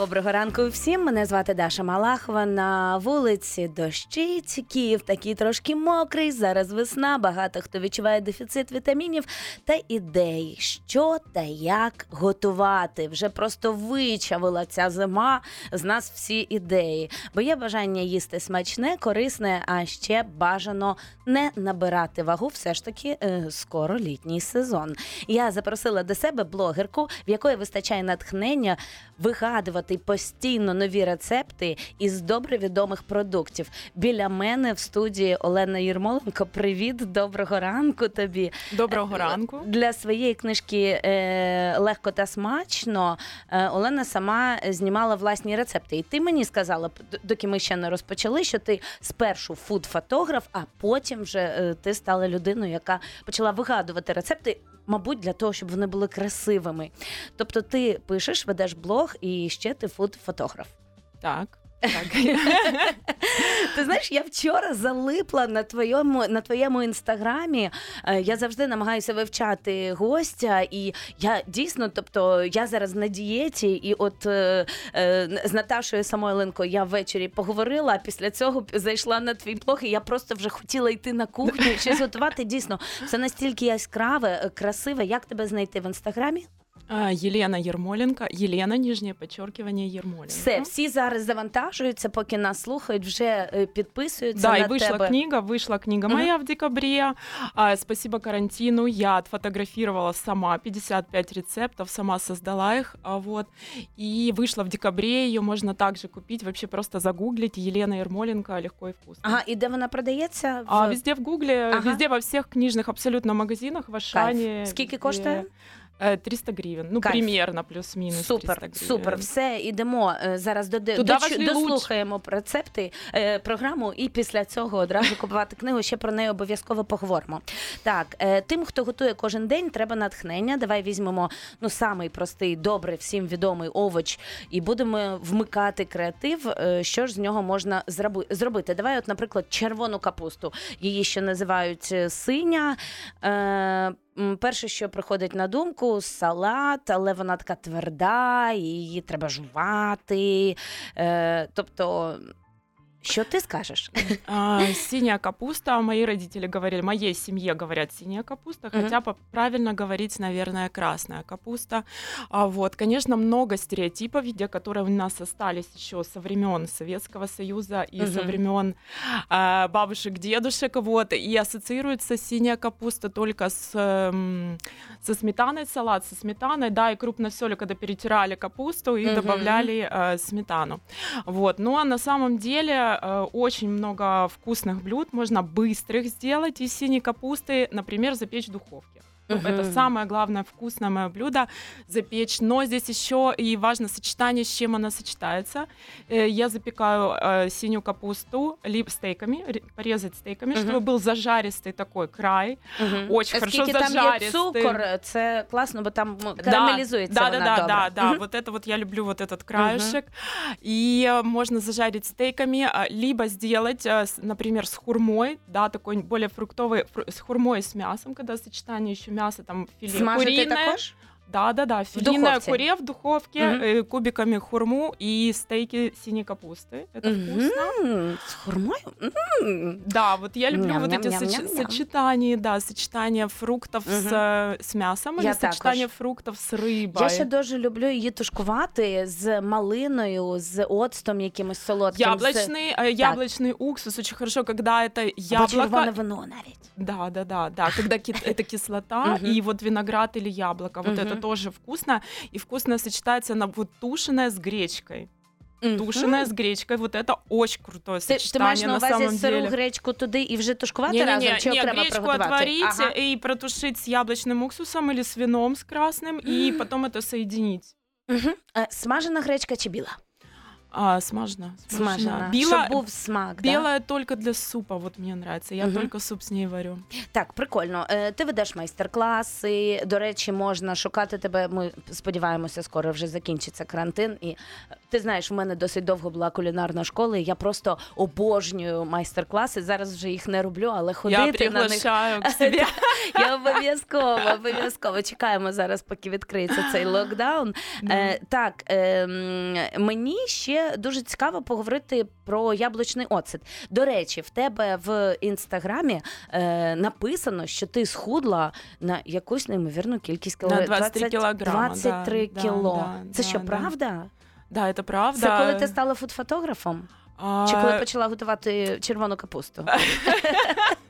Доброго ранку всім. Мене звати Даша Малахова. На вулиці дощить. Київ такий трошки мокрий. Зараз весна. Багато хто відчуває дефіцит вітамінів та ідей, що та як готувати. Вже просто вичавила ця зима з нас всі ідеї. Бо є бажання їсти смачне, корисне, а ще бажано не набирати вагу. Все ж таки е, скоро літній сезон. Я запросила до себе блогерку, в якої вистачає натхнення вигадувати постійно нові рецепти із добре відомих продуктів. Біля мене в студії Олена Єрмоленко. Привіт, доброго ранку тобі. Доброго ранку. Для своєї книжки е, Легко та смачно е, Олена сама знімала власні рецепти. І ти мені сказала, доки ми ще не розпочали, що ти спершу фуд-фотограф, а потім вже е, ти стала людиною, яка почала вигадувати рецепти. Мабуть, для того, щоб вони були красивими. Тобто, ти пишеш, ведеш блог і ще ти фуд-фотограф. Так. Так. Ти знаєш, я вчора залипла на твоєму на твоєму інстаграмі. Е, Я завжди намагаюся вивчати гостя, і я дійсно, тобто, я зараз на дієті, і от е, е, з Наташою Самойленко я ввечері поговорила. а Після цього зайшла на твій блог, і я просто вже хотіла йти на кухню щось готувати. Дійсно, все настільки яскраве, е, красиве. Як тебе знайти в інстаграмі? А, Елена Ермоленко. Елена, нижнее подчеркивание Ермоленко. Все, всі зараз завантажуються, поки нас слухають, вже е, підписуються Да, на и вышла тебе. книга, вышла книга Мгм. моя в декабре. А, спасибо карантину, я отфотографировала сама 55 рецептов, сама создала их, а, вот. И вышла в декабре, ее можно также купить, вообще просто загуглить Елена Ермоленко, легко и вкусно. Ага, і де вона продається? А везде в Гугле, Ага. везде во всех книжных абсолютно магазинах, в Ашане. Скільки везде. коштує? Э, 300 гривен, ну Кайф. примерно плюс-минус Супер, 300 гривен. супер. Все, ідемо е, зараз до, до, Туда луч. дослухаємо рецепти, е, програму, і після цього одразу купувати книгу. Ще про неї обов'язково поговоримо. Так, е, тим, хто готує кожен день, треба натхнення. Давай візьмемо ну самий простий, добре, всім відомий овоч, і будемо вмикати креатив. Е, Що ж з нього можна зраби- зробити? Давай, от, наприклад, червону капусту. Її ще називають е, синя. Е, Перше, що приходить на думку, салат, але вона така тверда, її треба жувати. Е, тобто, що ти скажеш? А, синяя капуста. Мои родители говорили, моей семье говорят синяя капуста, Мгм. хотя правильно говорить, наверное, красная капуста. А вот, конечно, много стереотипов, где которые у нас остались еще со времен Советского Союза и со Мгм. времен а, бабушек, дедушек, вот, и ассоциируется синяя капуста только с, эм, со сметаной, салат со сметаной, да, и крупно соли, когда перетирали капусту и Мгм. добавляли э, сметану. Вот. Но на самом деле э, очень много вкусных блюд можно быстрых сделать из синей капусты, например, запечь в духовке. Ну, Это Мгм. самое главное вкусное мое блюдо запечь. Но здесь еще и важно сочетание, с чем она сочетается. Э, Я запекаю э, синюю капусту либо стейками, ре- порезать стейками, Мгм. чтобы был зажаристый такой край. Очень хорошо Оскільки там є зажаристий. цукор, це класно, бо там ну, карамелізується да, вона да, да, добре. да, да. Мгм. Вот это вот я люблю вот этот краешек. И э, можно зажарить стейками, а, либо сделать, э, с- например, с хурмой, да, такой более фруктовый, фру- с хурмой и с мясом, когда сочетание еще мяса, там филе Смажити куріне. також? Да, да, да, филейное духовке? куре в духовке, Мгм. э, кубиками хурму и стейки синей капусты. Это вкусно. Мгм. З хурмою? М. Да, вот я люблю вот эти соч- Ням-ням-ням-ням-ням. сочетания, да, сочетание фруктов с, Мгм. э, с мясом или Я сочетание також. фруктов с рыбой. Я ще дуже люблю її тушкувати з малиною, з оцтом якимось солодким. з- Яблочный, э, яблочный уксус очень хорошо, когда это Або яблоко. червоне вино навіть. Да, да, да, да. Когда ки- это кислота Мгм. и вот виноград или яблоко, вот Мгм. это тоже вкусно. И вкусно сочетается на вот тушеное с гречкой. Мгм. Тушеное с гречкой, вот это очень крутое Ти, ти сочетание маєш на на увазі самом сиру деле. гречку туди і вже тушкувати Не, не, разом, не, чи не, окремо гречку приготувати? отварить Ага. и протушить с яблочным уксусом или с вином с красным, и потом это соединить. Мгм. Е, Смажена гречка чи біла? А, смажена. Смажена. Біла, Щоб був смак. Да? тільки только для супа, вот мені подобається. Я угу. только суп з нею варю. Так, прикольно. Е, Ти ведеш майстер-класи. До речі, можна шукати тебе. Ми сподіваємося, скоро вже закінчиться карантин. І ти знаєш, у мене досить довго була кулінарна школа. і Я просто обожнюю майстер-класи. Зараз вже їх не роблю, але Я ходити на них. себе. Я обов'язково, обов'язково чекаємо зараз, поки відкриється цей локдаун. Е, так, е, мені ще дуже цікаво поговорити про яблучний оцет. До речі, в тебе в інстаграмі е, написано, що ти схудла на якусь неймовірну кількість На кілограмів. 23 кілограма, 23 да, кіло. да, Це да, що, да. правда? Да, це правда. Це коли ти стала фудфотографом? А, Чи коли почала готувати червону капусту?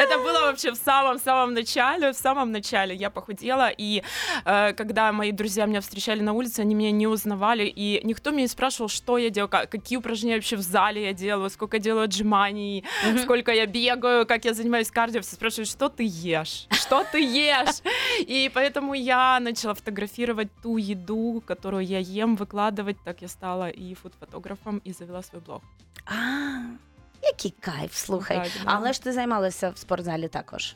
Это было вообще в самом-самом начале. В самом начале я похудела, и э, когда мои друзья меня встречали на улице, они меня не узнавали, и никто меня не спрашивал, что я делаю, как- какие упражнения вообще в зале я делаю, сколько я делаю отжиманий, Мгм. сколько я бегаю, как я занимаюсь кардио. Все спрашивают, что ты ешь, что ты ешь. И поэтому я начала фотографировать ту еду, которую я ем, выкладывать. Так я стала и фуд-фотографом, и завела свой блог. А, який кайф, слухай. Так, да. Але ж ти займалася в спортзалі також.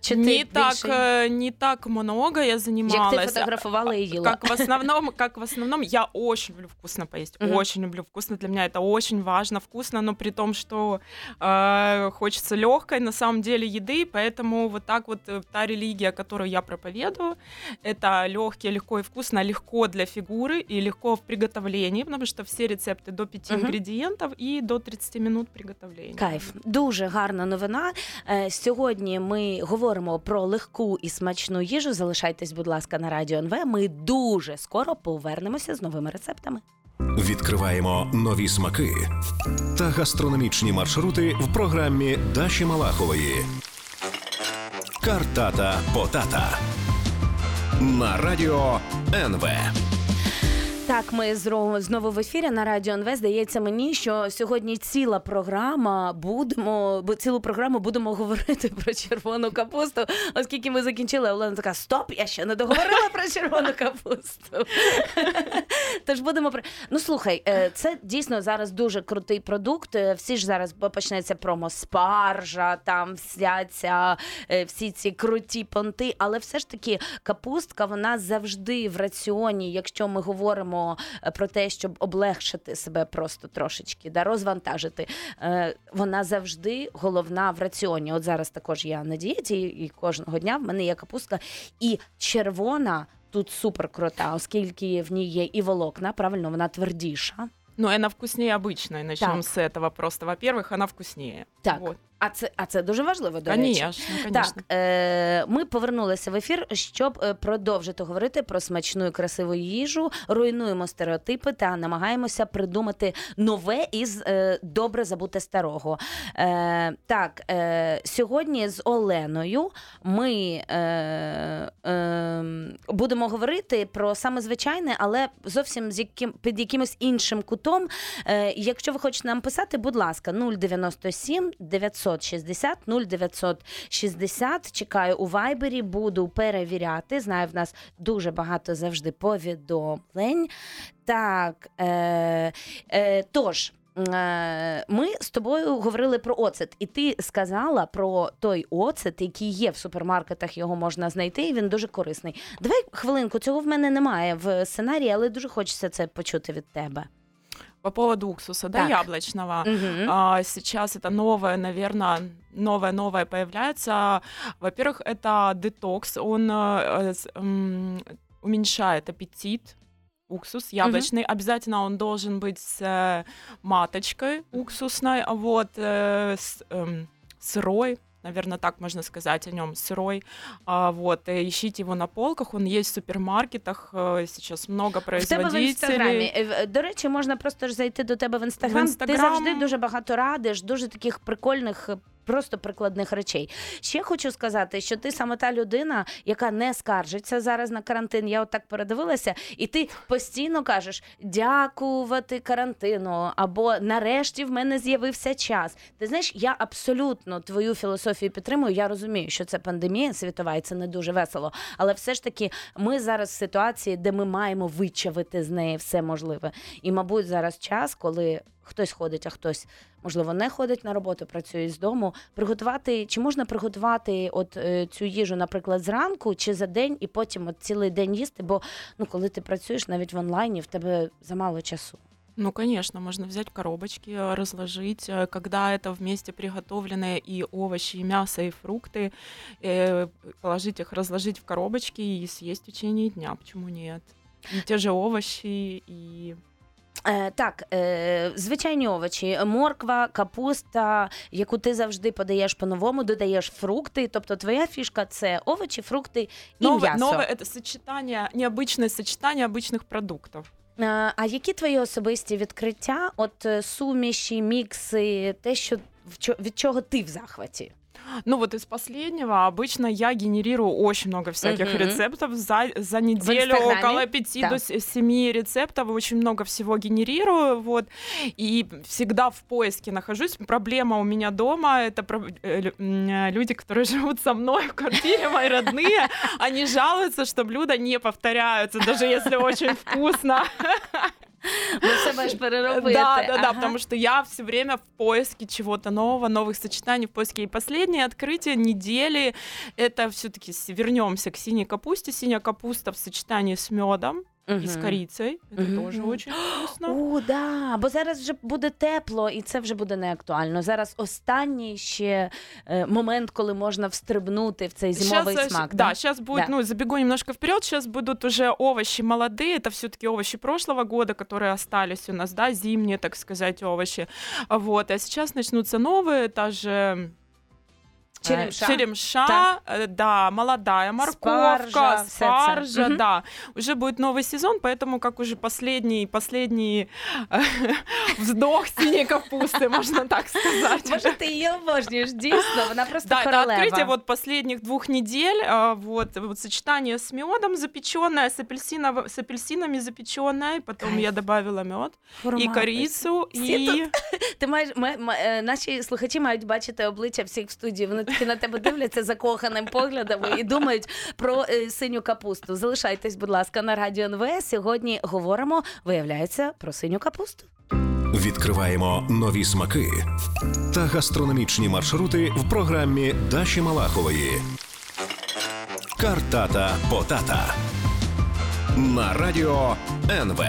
Чи ти не так, більше- э, не так много я як занималась. ти фотографувала і їла? Как в основном, как в основном, я очень люблю вкусно поесть, Мгм. очень люблю вкусно. Для меня это очень важно, вкусно, но при том, что э, хочется легкой, на самом деле еды, поэтому вот так вот э, та религия, которую я проповедую, это легкие, легко и вкусно, легко для фигуры и легко в приготовлении, потому что все рецепты до 5 Мгм. ингредиентов и до 30 минут приготовления. Кайф, дуже гарна новина. Е, Сьогодні ми говоримо про легку і смачну їжу. Залишайтесь, будь ласка, на радіо НВ. Ми дуже скоро повернемося з новими рецептами. Відкриваємо нові смаки та гастрономічні маршрути в програмі Даші Малахової. Картата Потата на радіо НВ. Так, ми знову в ефірі на радіо НВ. Здається мені, що сьогодні ціла програма будемо, бо цілу програму будемо говорити про червону капусту, оскільки ми закінчили. Олена така: стоп, я ще не договорила про червону капусту. Тож будемо про ну слухай, е, це дійсно зараз дуже крутий продукт. Е, Всі ж зараз почнеться промо спаржа, там вся ця е, всі ці круті понти. Але все ж таки капустка вона завжди в раціоні, якщо ми говоримо е, про те, щоб облегшити себе просто трошечки, да, розвантажити. е, Вона завжди головна в раціоні. От зараз також я на дієті, і кожного дня в мене є капустка і червона. Тут супер крута, оскільки в ній є і волокна, правильно, вона твердіша. Но она вкуснее обычной. Начнем Так. с этого просто. Во-первых, она вкуснее. Так, Вот. а це, а це дуже важливо, до речі. Конечно. Так, е, ми повернулися в ефір, щоб е, продовжити говорити про смачну і красиву їжу, руйнуємо стереотипи та намагаємося придумати нове із е, добре забуте старого. Е, так, е, сьогодні з Оленою ми е, е, будемо говорити про саме звичайне, але зовсім з яким під якимось іншим кутом. Е, якщо ви хочете нам писати, будь ласка, 097 960 0960. Чекаю у вайбері, буду перевіряти. Знаю, в нас дуже багато завжди повідомлень. Так, е, е, тож. е, Ми з тобою говорили про оцет, і ти сказала про той оцет, який є в супермаркетах, його можна знайти, і він дуже корисний. Давай хвилинку, цього в мене немає в сценарії, але дуже хочеться це почути від тебе. По поводу уксуса, да, Так. яблочного. Угу. А, сейчас это новое, наверное, новое-новое появляется. Во-первых, это детокс, он э, м, уменьшает аппетит. Уксус яблочный, обязательно он должен быть с э, маточкой уксусной, вот э, с, эм, сырой, наверное, так можно сказать о нем, сырой. А, вот, э, ищите его на полках, он есть в супермаркетах, э, сейчас много В тебе в производителей. інстаграмі. Е, в- До речі, можна просто ж зайти до тебе в інстаграм. В Ти Інстаграм. завжди дуже багато радиш, дуже таких прикольних е, просто прикладних речей. Ще хочу сказати, що ти саме та людина, яка не скаржиться зараз на карантин. Я от так передивилася, і ти постійно кажеш дякувати карантину, або нарешті в мене з'явився час. Ти знаєш, я абсолютно твою філософію підтримую. Я розумію, що це пандемія світова, і це не дуже весело. Але все ж таки, ми зараз в ситуації, де ми маємо вичавити з неї все можливе. І, мабуть, зараз час, коли хтось ходить, а хтось можливо не ходить на роботу, працює з дому. Приготувати чи можна приготувати от е, цю їжу, наприклад, зранку чи за день, і потім от цілий день їсти? Бо ну коли ти працюєш навіть в онлайні, в тебе замало часу. Ну, конечно, можно взять в коробочки, э, разложить. Э, Когда это вместе приготовленные и овощи, и мясо, и фрукты, э, положить их, разложить в коробочки и съесть в течение дня. Почему нет? И те же овощи, и Е, так, е, звичайні овочі, морква, капуста, яку ти завжди подаєш по-новому, додаєш фрукти. Тобто твоя фішка це овочі, фрукти і новое, м'ясо. новое это сочетание, необычное сочетание обычных продуктов. Е, А які твої особисті відкриття? От е, суміші, мікси, те, що в чо- від чого ти в захваті? Ну вот из последнего обычно я генерирую очень много всяких Мгм. рецептов за, за неделю, около пяти Да. до с- семи рецептов, очень много всего генерирую, вот, и всегда в поиске нахожусь. Проблема у меня дома, это про- э, люди, которые живут со мной в квартире, мои родные, они жалуются, что блюда не повторяются, даже если очень вкусно. Ну, все маєш переробити. Да, да, да, Ага. потому что я все время в поиске чего-то нового, новых сочетаний, в поиске. И последнее открытие недели это все-таки вернемся к синей капусте. Синяя капуста в сочетании с медом и с Мгм. корицей. Это Мгм. тоже очень вкусно. О, да, бо зараз вже буде тепло, і це вже буде не актуально. Зараз останній ще е, момент, коли можна встрибнути в цей зимовий Щас, э, смак. да, сейчас будет, Да. ну, забегу немножко вперед, сейчас будут уже овощи молодые, это все-таки овощи прошлого года, которые остались у нас, да, зимние, так сказать, овощи. А Вот, а сейчас начнутся новые, та же Черемша. Э, черемша, Так. э, да, молодая морковка, Спаржа, все це. спаржа, Мгм. да. Уже будет новый сезон, поэтому как уже последний, последний э, вздох синей капусты, можно так сказать. Боже, ти її обожнюєш, дійсно, вона просто Да, это королева. открытие вот последних двух недель, а, вот, вот сочетание с медом запеченное, с, апельсинов, с апельсинами запеченное, потом Кайф. я добавила мед и Формат. корицу, Всі и... Ти маєш ма- ма- е, наші слухачі мають бачити обличчя всіх в студії. Вони таки на тебе дивляться закоханим поглядом і думають про е, синю капусту. Залишайтесь, будь ласка, на радіо НВ. Сьогодні говоримо, виявляється, про синю капусту. Відкриваємо нові смаки та гастрономічні маршрути в програмі Даші Малахової. Картата Потата на радіо НВ.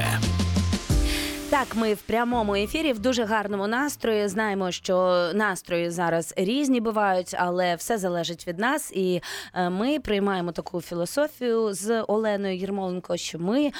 Так, ми в прямому ефірі в дуже гарному настрої. Знаємо, що настрої зараз різні бувають, але все залежить від нас. І е, ми приймаємо таку філософію з Оленою Єрмоленко, що ми е,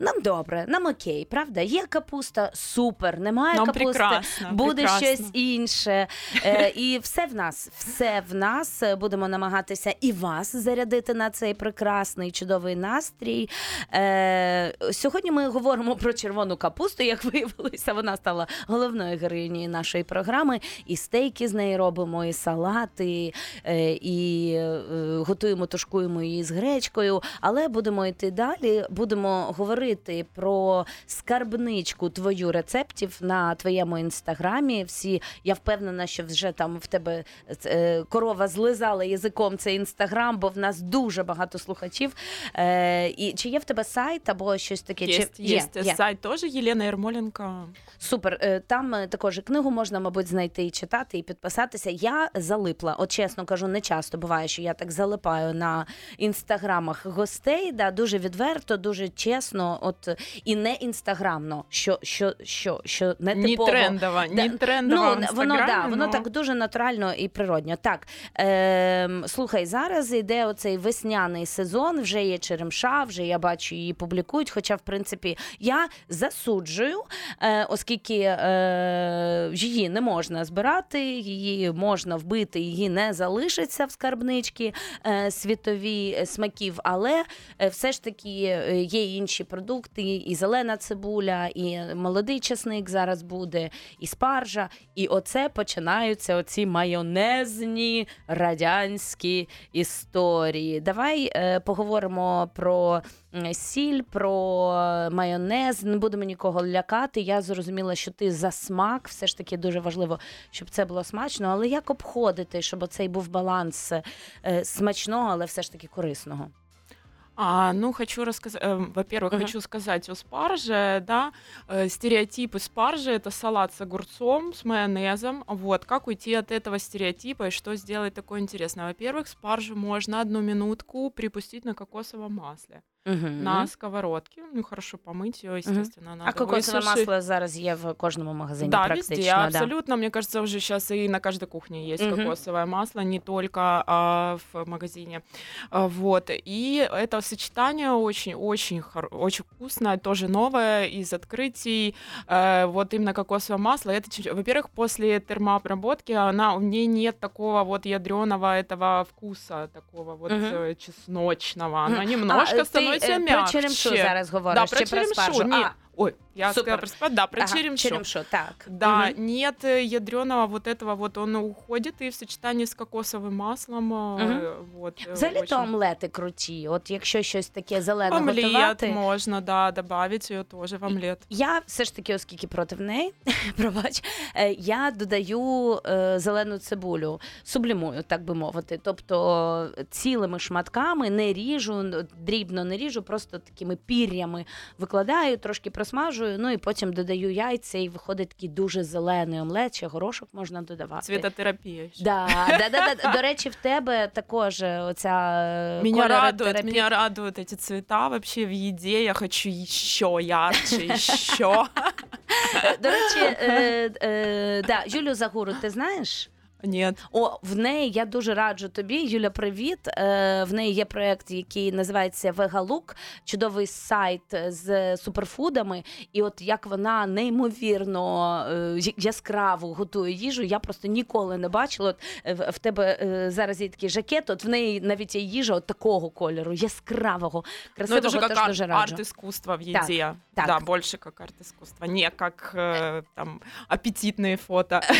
нам добре, нам окей, правда? Є капуста, супер, немає Нам капусти. прекрасно, Буде прекрасно. щось інше. Е, і все в нас, все в нас. Будемо намагатися і вас зарядити на цей прекрасний чудовий настрій. Е, сьогодні ми говоримо про червону капусту. Як виявилося, вона стала головною героїнею нашої програми. І стейки з неї робимо, і салати, е, і е, готуємо, тушкуємо її з гречкою. Але будемо йти далі. Будемо говорити про скарбничку твою рецептів на твоєму інстаграмі. Всі я впевнена, що вже там в тебе е, корова злизала язиком цей інстаграм, бо в нас дуже багато слухачів. І чи є в тебе сайт або щось таке? Есть, чи есть є, є. сайт тоже, Елена Ермоленко. Супер. Е, Там е, також і книгу можна, мабуть, знайти і читати, і підписатися. Я залипла. От чесно кажу, не часто буває, що я так залипаю на інстаграмах гостей. Да, дуже відверто, дуже чесно, от і не інстаграмно, що, що, що, що не типово. трендово, Да, не трендово Ну, воно да, воно но- так дуже натурально і природньо. Так, е, слухай, зараз йде оцей весняний сезон, вже є черемша, вже я бачу її публікують. Хоча, в принципі, я за засуджую, е, оскільки е, її не можна збирати, її можна вбити, її не залишиться в скарбничці е, світові смаків, але все ж таки є інші продукти, і зелена цибуля, і молодий чесник зараз буде, і спаржа. І оце починаються оці майонезні радянські історії. Давай поговоримо про сіль, про майонез. Не будемо нікого лякати. Я зрозуміла, що ти за смак, все ж таки дуже важливо, щоб це було смачно. Але як обходити, щоб оцей був баланс е, смачного, але все ж таки корисного? А, ну, хочу рассказать, во-первых, Мгм. хочу сказать о спарже, да, э, стереотипы спаржи это салат с огурцом, с майонезом, вот, как уйти от этого стереотипа и что сделать такое интересное? Во-первых, спаржу можно одну минутку припустить на кокосовом масле, Мгм. на сковородке, ну, хорошо помыть ее, естественно, надо А высушить. масло зараз є в кожному магазині Да, практично. везде, да. абсолютно. Мне кажется, уже сейчас и на каждой кухне есть Мгм. кокосовое масло, не только а, в магазине. А, вот. И это сочетание очень-очень очень вкусное, тоже новое из открытий. Э, вот именно кокосовое масло. Это, во-первых, после термообработки она, у нее нет такого вот ядреного этого вкуса, такого вот э, чесночного. Оно Мгм. немножко а, становится ти, е, мягче. Про черемшу зараз говориш, Да, чи про про черемшу. спаржу? Нет. А, Ой, я Супер. сказала про спаржу. Да, про ага, черемшу. черемшу, так. Да, Мгм. нет э, ядреного вот этого вот, он уходит и в сочетании с кокосовым маслом. э, Мгм. Вот, э, Взагалі то очень- омлети круті. От якщо щось таке зелене Омлет готувати. можно, да, добавить ее тоже в омлет. Я все ж таки, оскільки проти неї, пробач, е, я додаю е, зелену цибулю, сублімую, так би мовити. Тобто е, цілими шматками не ріжу, н- дрібно не ріжу, просто такими пір'ями викладаю, трошки просмажую, ну і потім додаю яйця, і виходить такий дуже зелений омлет, ще горошок можна додавати. Цветотерапия. ещё. Да, да, да, да. До речі, в тебе також е, оця Меня радует, меня радуют эти цвета вообще в еде. Я хочу еще ярче, еще. До речі, е, е, да, Юлю Загуру, ти знаєш? Нет. О, в неї я дуже раджу тобі. Юля, привіт. Е, в неї є проект, який називається Вегалук, чудовий сайт з суперфудами. І от як вона неймовірно е, я- яскраво готує їжу, я просто ніколи не бачила. От е, в в тебе е, зараз є такий жакет, от в неї навіть є їжа от такого кольору, яскравого, Ну, красивого, это же как теж ар- дуже раджу. арт-искусство в Так, еде. так. Да, больше как арт-искусство, не как э, там аппетитные фото.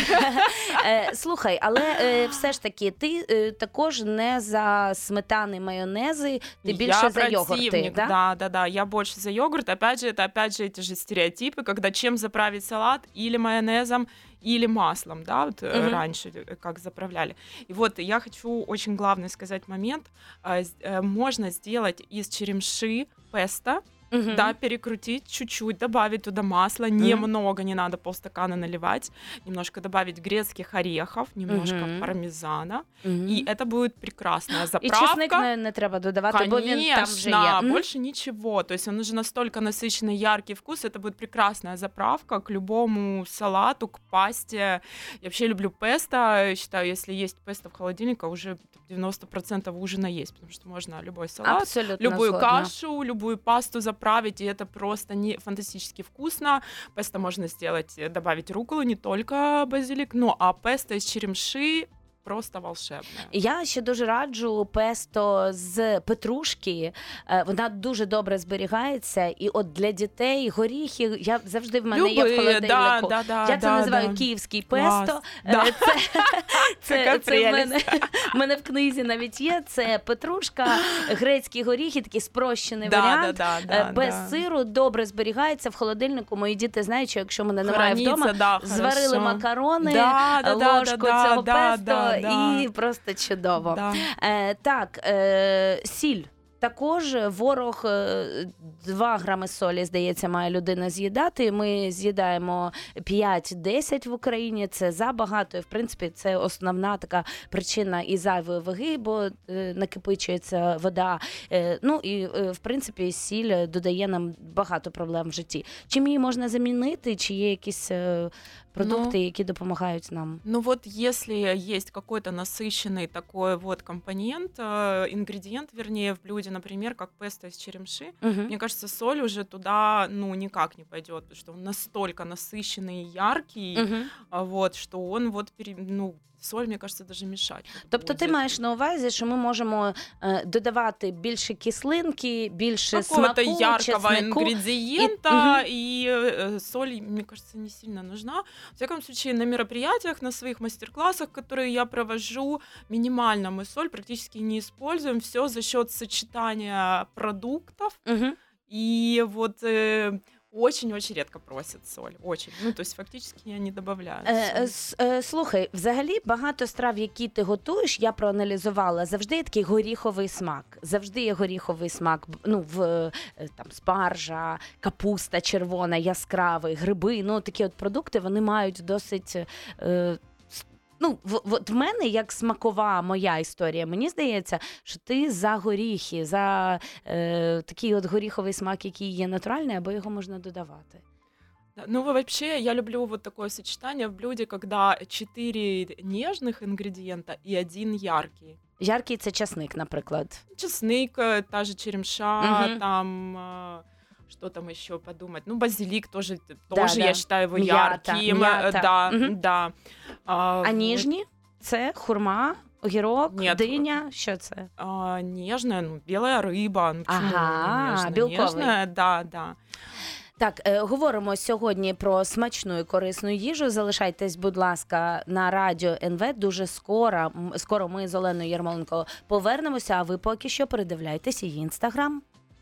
Е, слухай, але е, все ж таки, ти е, також не за сметани, майонези, ти більше я за йогурти. противник, Да? да, да, да. Я больше за йогурт. Опять же, это опять же эти же стереотипы, когда чем заправить салат или майонезом, или маслом, да, вот э, Мгм. раньше э, как заправляли. И вот я хочу очень главный сказать момент. А, с- э, Можно сделать из черемши песто, Мгм. да, перекрутить чуть-чуть, добавить туда масла, немного, не надо полстакана наливать, немножко добавить грецких орехов, немножко Мгм. пармезана, Мгм. и это будет прекрасная І заправка. чесник не, не треба додавати, бо він там вже є. Конечно, Мгм. больше ничего. То есть он уже настолько насыщенный, яркий вкус. Это будет прекрасная заправка к любому салату, к пасте. Я вообще люблю песто. Я Считаю, если есть песто в холодильнике, уже 90% ужина есть, потому что можно любой салат, Абсолютно любую згодна. кашу, любую пасту заправить, и это просто не фантастически вкусно. Песто можно сделать, добавить руколу, не только базилик, но а песто из черемши просто волшебное. Я ще дуже раджу песто з петрушки. Е, Вона дуже добре зберігається. І от для дітей горіхи я завжди в мене є в холодильнику. да, да, да, Я це да, називаю да. київський песто. Да. Е, Це, це, це в мене, в мене в книзі навіть є. Це петрушка, грецькі горіхи, такий спрощений Да, варіант. да, да, Е, да, Без да. сиру добре зберігається в холодильнику. Мої діти знають, що якщо мене немає Хранится, вдома, да, зварили хорошо. макарони, Да, да, да, ложку да, цього да, песто, да, і просто чудово. Да. Е, так, е, сіль. Також ворог е, 2 грами солі, здається, має людина з'їдати. Ми з'їдаємо 5-10 в Україні. Це забагато. І в принципі, це основна така причина і зайвої ваги, бо е, накипичується вода. Е, ну і е, в принципі, сіль додає нам багато проблем в житті. Чим її можна замінити? Чи є якісь е, продукти, Ну, які допомагають нам. Ну вот если есть какой-то насыщенный такой вот компонент, э, ингредиент, вернее, в блюде, например, как песто из черемши, Угу. мне кажется, соль уже туда, ну, никак не пойдет, потому что он настолько насыщенный и яркий, Угу. а вот, что он вот, пере- ну, соль, мне кажется, даже мешать. вот Тобто ти будет. маєш на увазі, що ми можемо е, додавати більше кислинки, більше какого-то смаку, яркого чеснику. ингредиента, и, э, соль, мне кажется, не сильно нужна. В всяком случае, на мероприятиях, на своих мастер-классах, которые я провожу, минимально мы соль практически не используем. Все за счет сочетания продуктов. Угу. И вот э, очень-очень редко просять соль. Очень. Ну, то фактично я не додаю. Е, е, с- е, слухай, взагалі багато страв, які ти готуєш, я проаналізувала. Завжди є такий горіховий смак. Завжди є горіховий смак. Ну, в е, там спаржа, капуста червона, яскравий, гриби. Ну, такі от продукти вони мають досить. Е, Ну, в, в, от в мене як смакова моя історія. Мені здається, що ти за горіхи, за е, такий от горіховий смак, який є натуральний, або його можна додавати. Да, Ну, вообще, я люблю вот такое сочетание в блюде, когда четыре нежных ингредиента и один яркий. Яркий це часник, наприклад. Чеснок, э, та же черемша, Мгм. там э, что там еще подумать? Ну, базилик тоже, т- Да, тоже да. я считаю его Мята, ярким. э, мята. Да, Мгм. да. А, А вот, ніжні це хурма, огірок, Ні, диня. Що це? а, нежная, ну, белая рыба. Ну, почему Ага, не нежная? белковый. Нежная, да, да. Так, е, говоримо сьогодні про смачну і корисну їжу. Залишайтесь, будь ласка, на радіо НВ. Дуже скоро. м, Скоро ми з Оленою Ярмоленко повернемося. А ви поки що передивляйтесь її інстаграм.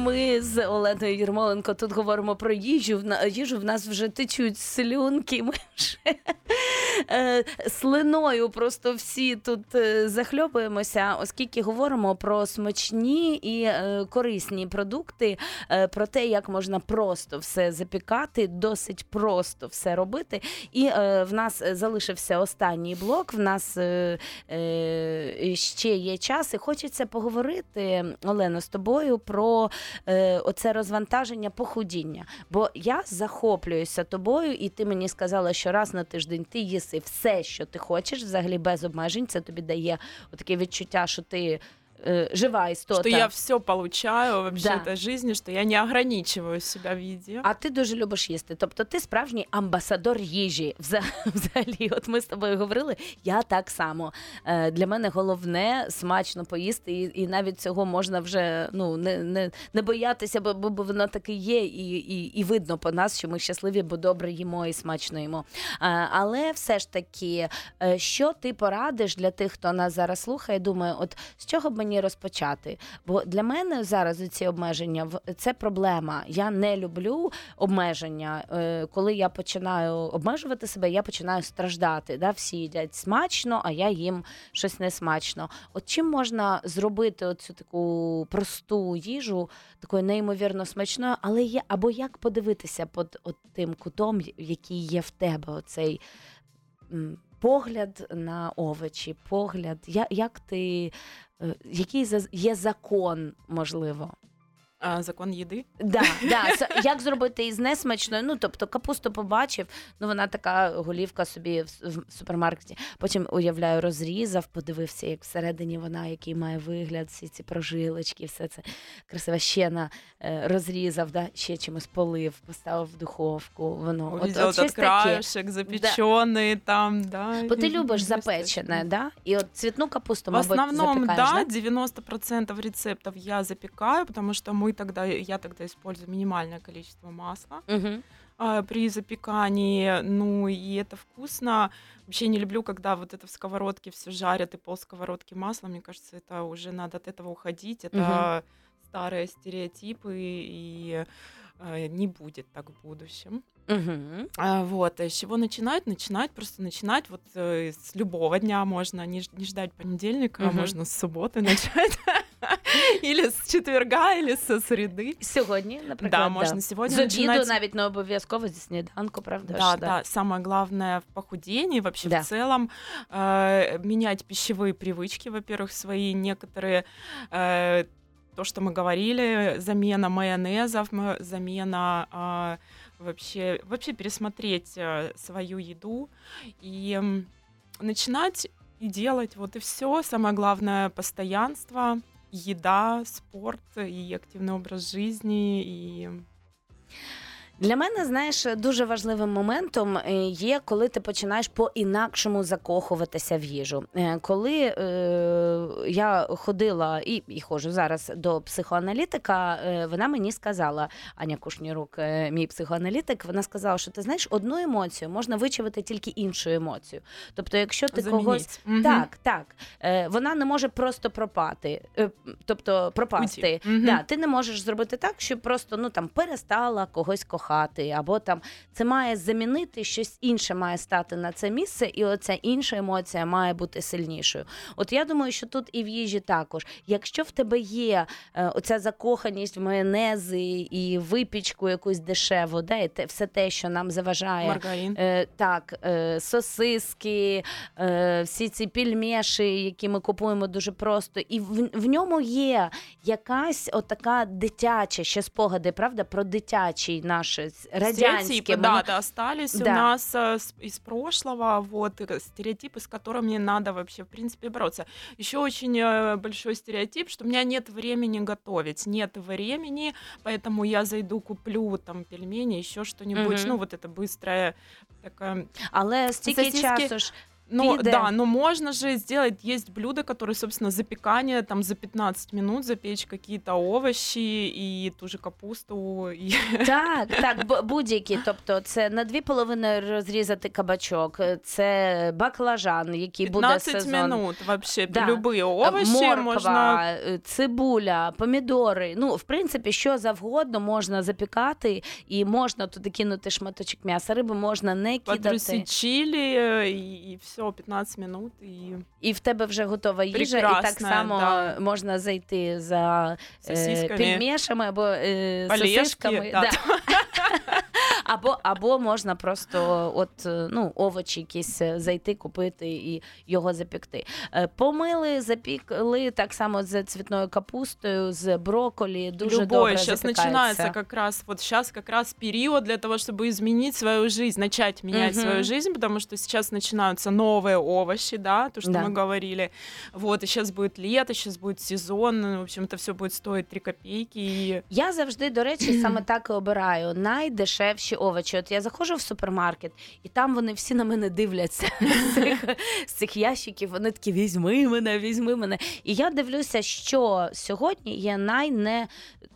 Ми з Оленою Єрмоленко тут говоримо про їжу. В їжу в нас вже течуть слюнки. Ми вже е, слиною просто всі тут е, захльопуємося, оскільки говоримо про смачні і е, корисні продукти, про те, як можна просто все запікати, досить просто все робити. І в нас залишився останній блок. В нас ще є час, і хочеться поговорити, Олено, з тобою про е, оце розвантаження похудіння. Бо я захоплююся тобою, і ти мені сказала, що раз на тиждень ти їси все, що ти хочеш, взагалі без обмежень. Це тобі дає таке відчуття, що ти е, жива істота. Что я все получаю вообще Да. этой жизни, что я не ограничиваю себя в еде. А ти дуже любиш їсти. Тобто ти справжній амбасадор їжі. Взагалі, от ми з тобою говорили, я так само. Е, Для мене головне смачно поїсти, і, і навіть цього можна вже ну, не, не, не боятися, бо, бо бо воно таке є, і, і, і видно по нас, що ми щасливі, бо добре їмо і смачно їмо. Е, Але все ж таки, е, що ти порадиш для тих, хто нас зараз слухає, думає, от з чого б мені розпочати? Бо для мене зараз ці обмеження це проблема. Я не люблю обмеження. Е, Коли я починаю обмежувати себе, я починаю страждати. Да? Всі їдять смачно, а я їм щось не смачно. От чим можна зробити оцю таку просту їжу, такою неймовірно смачною, але є або як подивитися під от тим кутом, який є в тебе, оцей. Погляд на овочі, погляд, як, ти, е, який є закон, можливо? А, закон еды. Да, да. с- Як зробити із несмачною? Ну, тобто капусту побачив, ну вона така голівка собі в, с- в супермаркеті. Потім уявляю, розрізав, подивився, як всередині вона, який має вигляд, всі ці прожилочки, все це красиво ще на е, розрізав, да, ще чимось полив, поставив в духовку. Воно от, Увидел от этот щось таке. краешек запеченный там, да. Бо ти и- любиш и запечене, да? І от цвітну капусту, В мабуть, основном, запікаєш, да, 90% рецептов я запекаю, потому что мы тогда, я тогда использую минимальное количество масла Угу. а, при запекании. Ну и это вкусно. Вообще не люблю, когда вот это в сковородке все жарят и пол сковородки масла. Мне кажется, это уже надо от этого уходить. Это старые стереотипы и э, не будет так в будущем. Угу. А, Вот, а с чего начинать? Начинать, просто начинать вот э, с любого дня можно, не, не ждать понедельника, а Мгм. можно с субботы начать. Или с четверга, или со среды. Сьогодні, наприклад, Да, можно сегодня з обіду начинать. навіть не обов'язково зі сніданку, правда? Да, ж, да, самое главное в похудении вообще Да. в целом э, менять пищевые привычки, во-первых, свои некоторые э, то, что мы говорили, замена майонезов, м- замена а, вообще вообще пересмотреть э, свою еду и м, начинать и делать вот и все. Самое главное постоянство, еда, спорт и активный образ жизни и Для мене, знаєш, дуже важливим моментом е, є, коли ти починаєш по-інакшому закохуватися в їжу. Е, Коли е, я ходила і, і ходжу зараз до психоаналітика, е, вона мені сказала, Аня Кушнірук, е, мій психоаналітик, вона сказала, що ти знаєш, одну емоцію можна вичавити тільки іншу емоцію. Тобто, якщо ти когось заменить. Мгм. так, так. Е, вона не може просто пропати, е, тобто пропасти. Мгм. Да, ти не можеш зробити так, щоб просто ну там перестала когось кохати, або там це має замінити щось інше, має стати на це місце, і оця інша емоція має бути сильнішою. От я думаю, що тут і в їжі також. Якщо в тебе є е, оця закоханість в майонези і випічку якусь дешеву, да, і те, все те, що нам заважає. Маргарин. Е, так, е, сосиски, е, всі ці пільмеші, які ми купуємо дуже просто, і в, в ньому є якась отака дитяча ще спогади, правда, про дитячий наш с- радянське. Стереотипы, воно- да, да, остались Да. у нас э, с- из прошлого, вот, э, стереотипы, с которыми надо вообще, в принципе, бороться. Еще очень э, большой стереотип, что у меня нет времени готовить, нет времени, поэтому я зайду, куплю там пельмени, еще что-нибудь, Мгм. ну, вот это быстрое такое... Але стільки Сосиски- часу ж Ну, Пиде. да, но можно же сделать, есть блюда, которые, собственно, запекание, там, за 15 минут запечь какие-то овощи и ту же капусту, и Так, так, бу- будь-які. Тобто, це на дві половини розрізати кабачок, це баклажан, який буде 15 сезон. минут вообще Да. любые овощи Морква, можно е, цибуля, помідори. Ну, в принципі, що завгодно можна запікати, і можна туди кинути шматочок м'яса. Риби можна не кидати. подрусить чили э, и, все 15 минут і І в тебе вже готова їжа, і так само да. можна зайти за е, пельмешами або е, сосисками. да. Або, або можна просто от, е, ну, овочі якісь е, зайти, купити і його запікти. Е, Помили, запікли так само з цвітною капустою, з брокколі. Дуже любое. добре Сейчас запікається. начинается как раз, вот сейчас как раз период для того, чтобы изменить свою жизнь, начать менять Мгм. свою жизнь, потому что сейчас начинаются новые овощи, да, то, что Да. мы говорили. Вот, и сейчас будет лето, сейчас будет сезон, ну, в общем, это все будет стоить 3 копейки. И Я завжди, до речі, саме так і обираю найдешевші овочі. От я заходжу в супермаркет, і там вони всі на мене дивляться з цих, з цих ящиків. Вони такі візьми мене, візьми мене. І я дивлюся, що сьогодні є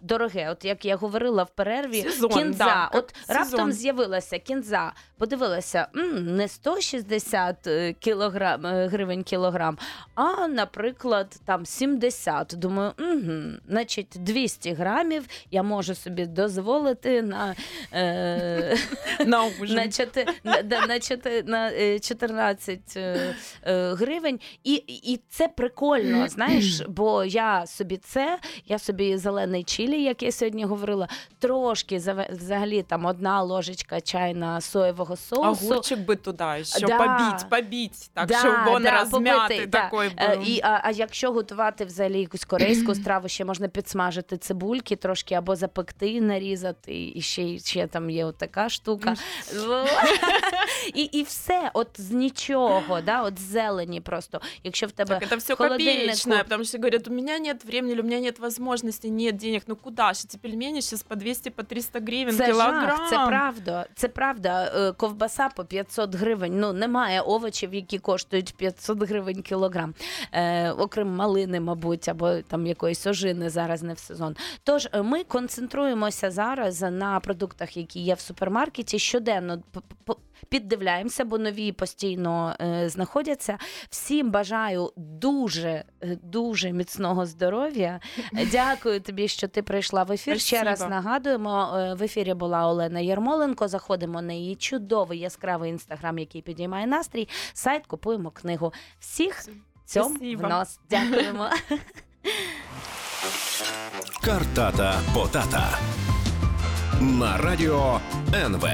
найнедороге. От як я говорила в перерві, Сезон, кінза. да, От раптом з'явилася кінза. Подивилася, м, не 160 е, кілограм, е, гривень кілограм, а, наприклад, там 70. Думаю, угу, значить, 200 грамів я можу собі дозволити на, е, на на, чотир, на, да, на, чотир, на е, 14 е, е, гривень. І, і це прикольно, знаєш, бо я собі це, я собі зелений чилі, як я сьогодні говорила, трошки заве- взагалі там одна ложечка чайна соєвого соусу. Огурчик бы туда еще Да. побить, побить, так, Да, чтобы он да, размятый побитий, да. такой Е, был. І, а, а якщо готувати взагалі якусь корейську страву, ще можна підсмажити цибульки трошки або запекти, нарізати, і ще, ще там є от така штука. і, і все, от з нічого, да, от з зелені просто. Якщо в тебе Так это все в холодильнику- копеечное, потому что говорят, у меня нет времени, или у меня нет возможности, нет денег. Ну куда же эти пельмени сейчас по 200, по 300 гривен Це килограмм? жах, це правда. Це правда. Е, Ковбаса по 500 гривень. Ну немає овочів, які коштують 500 гривень кілограм. Е, окрім малини, мабуть, або там якоїсь ожини зараз не в сезон. Тож е, ми концентруємося зараз на продуктах, які є в супермаркеті. Щоденно піддивляємося, бо нові постійно е, знаходяться. Всім бажаю дуже, е, дуже міцного здоров'я. Дякую тобі, що ти прийшла в ефір. Ще раз нагадуємо, е, в ефірі була Олена Ярмоленко. Заходимо на її чудовий яскравий інстаграм, який підіймає настрій. Сайт купуємо книгу. Всіх цьом в Спасибо. нос. Дякуємо. Картата Потата на радіо НВ.